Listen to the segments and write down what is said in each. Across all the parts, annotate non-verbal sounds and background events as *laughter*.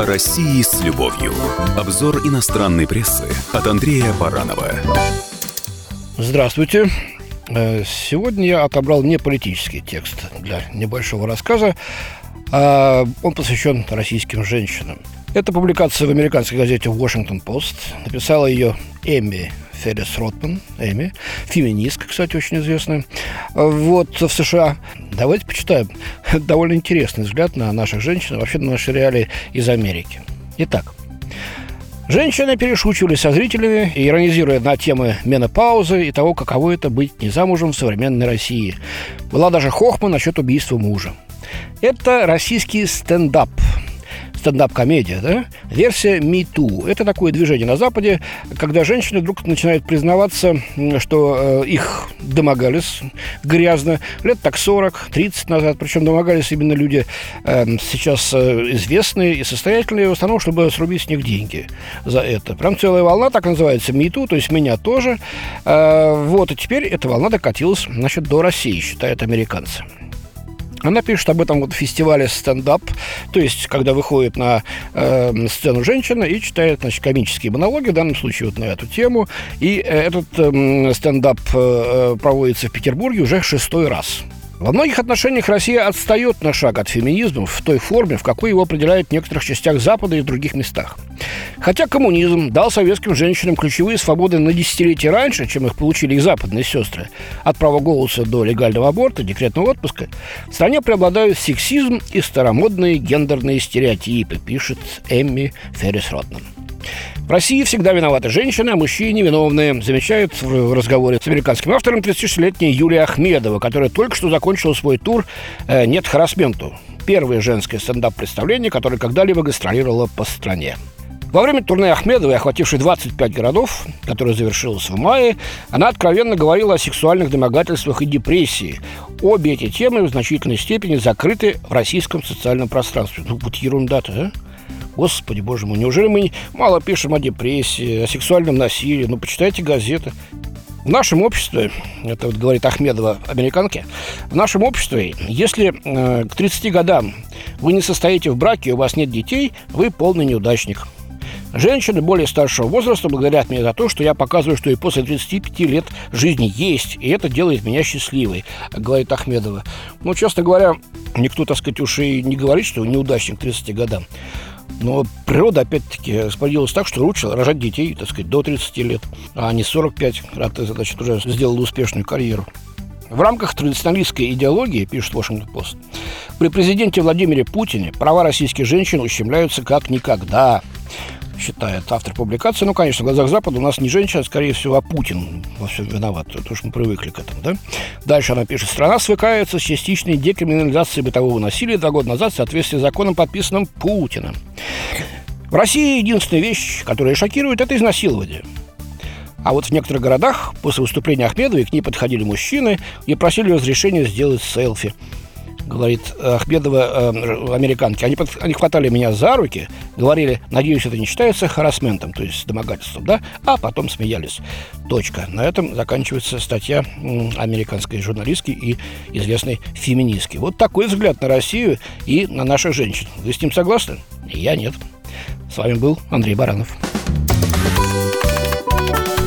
О России с любовью. Обзор иностранной прессы от Андрея Баранова. Здравствуйте. Э, сегодня я отобрал не политический текст для небольшого рассказа. А он посвящен российским женщинам. Это публикация в американской газете Washington Post. Написала ее Эми Феррис Ротман, Эми, феминистка, кстати, очень известная, вот в США. Давайте почитаем. *laughs* Довольно интересный взгляд на наших женщин, вообще на наши реалии из Америки. Итак, Женщины перешучивали со зрителями, иронизируя на темы менопаузы и того, каково это быть не замужем в современной России. Была даже хохма насчет убийства мужа. Это российский стендап – стендап-комедия, да? Версия Too. Это такое движение на Западе, когда женщины вдруг начинают признаваться, что э, их домогались грязно лет так 40-30 назад. Причем домогались именно люди э, сейчас э, известные и состоятельные, в основном, чтобы срубить с них деньги за это. Прям целая волна, так называется Too, то есть меня тоже. Э, вот, и теперь эта волна докатилась, значит, до России, считают американцы. Она пишет об этом вот фестивале стендап, то есть когда выходит на э, сцену женщина и читает значит, комические монологи, в данном случае вот на эту тему. И э, этот э, стендап э, проводится в Петербурге уже шестой раз. Во многих отношениях Россия отстает на шаг от феминизма в той форме, в какой его определяют в некоторых частях Запада и в других местах. Хотя коммунизм дал советским женщинам ключевые свободы на десятилетия раньше, чем их получили их западные сестры, от права голоса до легального аборта, декретного отпуска, в стране преобладают сексизм и старомодные гендерные стереотипы, пишет Эмми Феррис Ротман. В России всегда виноваты женщины, а мужчины невиновные, замечает в разговоре с американским автором 36-летняя Юлия Ахмедова, которая только что закончила свой тур э, «Нет харасменту». Первое женское стендап-представление, которое когда-либо гастролировало по стране. Во время турне Ахмедовой, охватившей 25 городов, которое завершилось в мае, она откровенно говорила о сексуальных домогательствах и депрессии. Обе эти темы в значительной степени закрыты в российском социальном пространстве. Ну, вот ерунда-то, а? Господи, боже мой, неужели мы мало пишем о депрессии, о сексуальном насилии? Ну, почитайте газеты. В нашем обществе, это вот говорит Ахмедова, американке, в нашем обществе, если э, к 30 годам вы не состоите в браке, у вас нет детей, вы полный неудачник. Женщины более старшего возраста благодарят мне за то, что я показываю, что и после 35 лет жизни есть, и это делает меня счастливой, говорит Ахмедова. Ну, честно говоря, никто, так сказать, уж и не говорит, что неудачник к 30 годам. Но природа, опять-таки, распорядилась так, что лучше рожать детей, так сказать, до 30 лет, а не 45, когда ты, значит, уже сделал успешную карьеру. В рамках традиционалистской идеологии, пишет Вашингтон Пост, при президенте Владимире Путине права российских женщин ущемляются как никогда считает автор публикации. Ну, конечно, в глазах Запада у нас не женщина, а, скорее всего, а Путин во всем виноват. Потому что мы привыкли к этому, да? Дальше она пишет. Страна свыкается с частичной декриминализацией бытового насилия два года назад в соответствии с законом, подписанным Путиным. В России единственная вещь, которая шокирует, это изнасилование. А вот в некоторых городах после выступления Ахмедовой к ней подходили мужчины и просили разрешения сделать селфи – говорит Ахмедова, э, американки, они, под, они хватали меня за руки, говорили, надеюсь, это не считается харасментом, то есть домогательством, да, а потом смеялись. Точка. На этом заканчивается статья американской журналистки и известной феминистки. Вот такой взгляд на Россию и на наших женщин. Вы с ним согласны? Я нет. С вами был Андрей Баранов.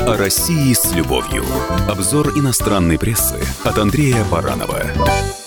О России с любовью. Обзор иностранной прессы от Андрея Баранова.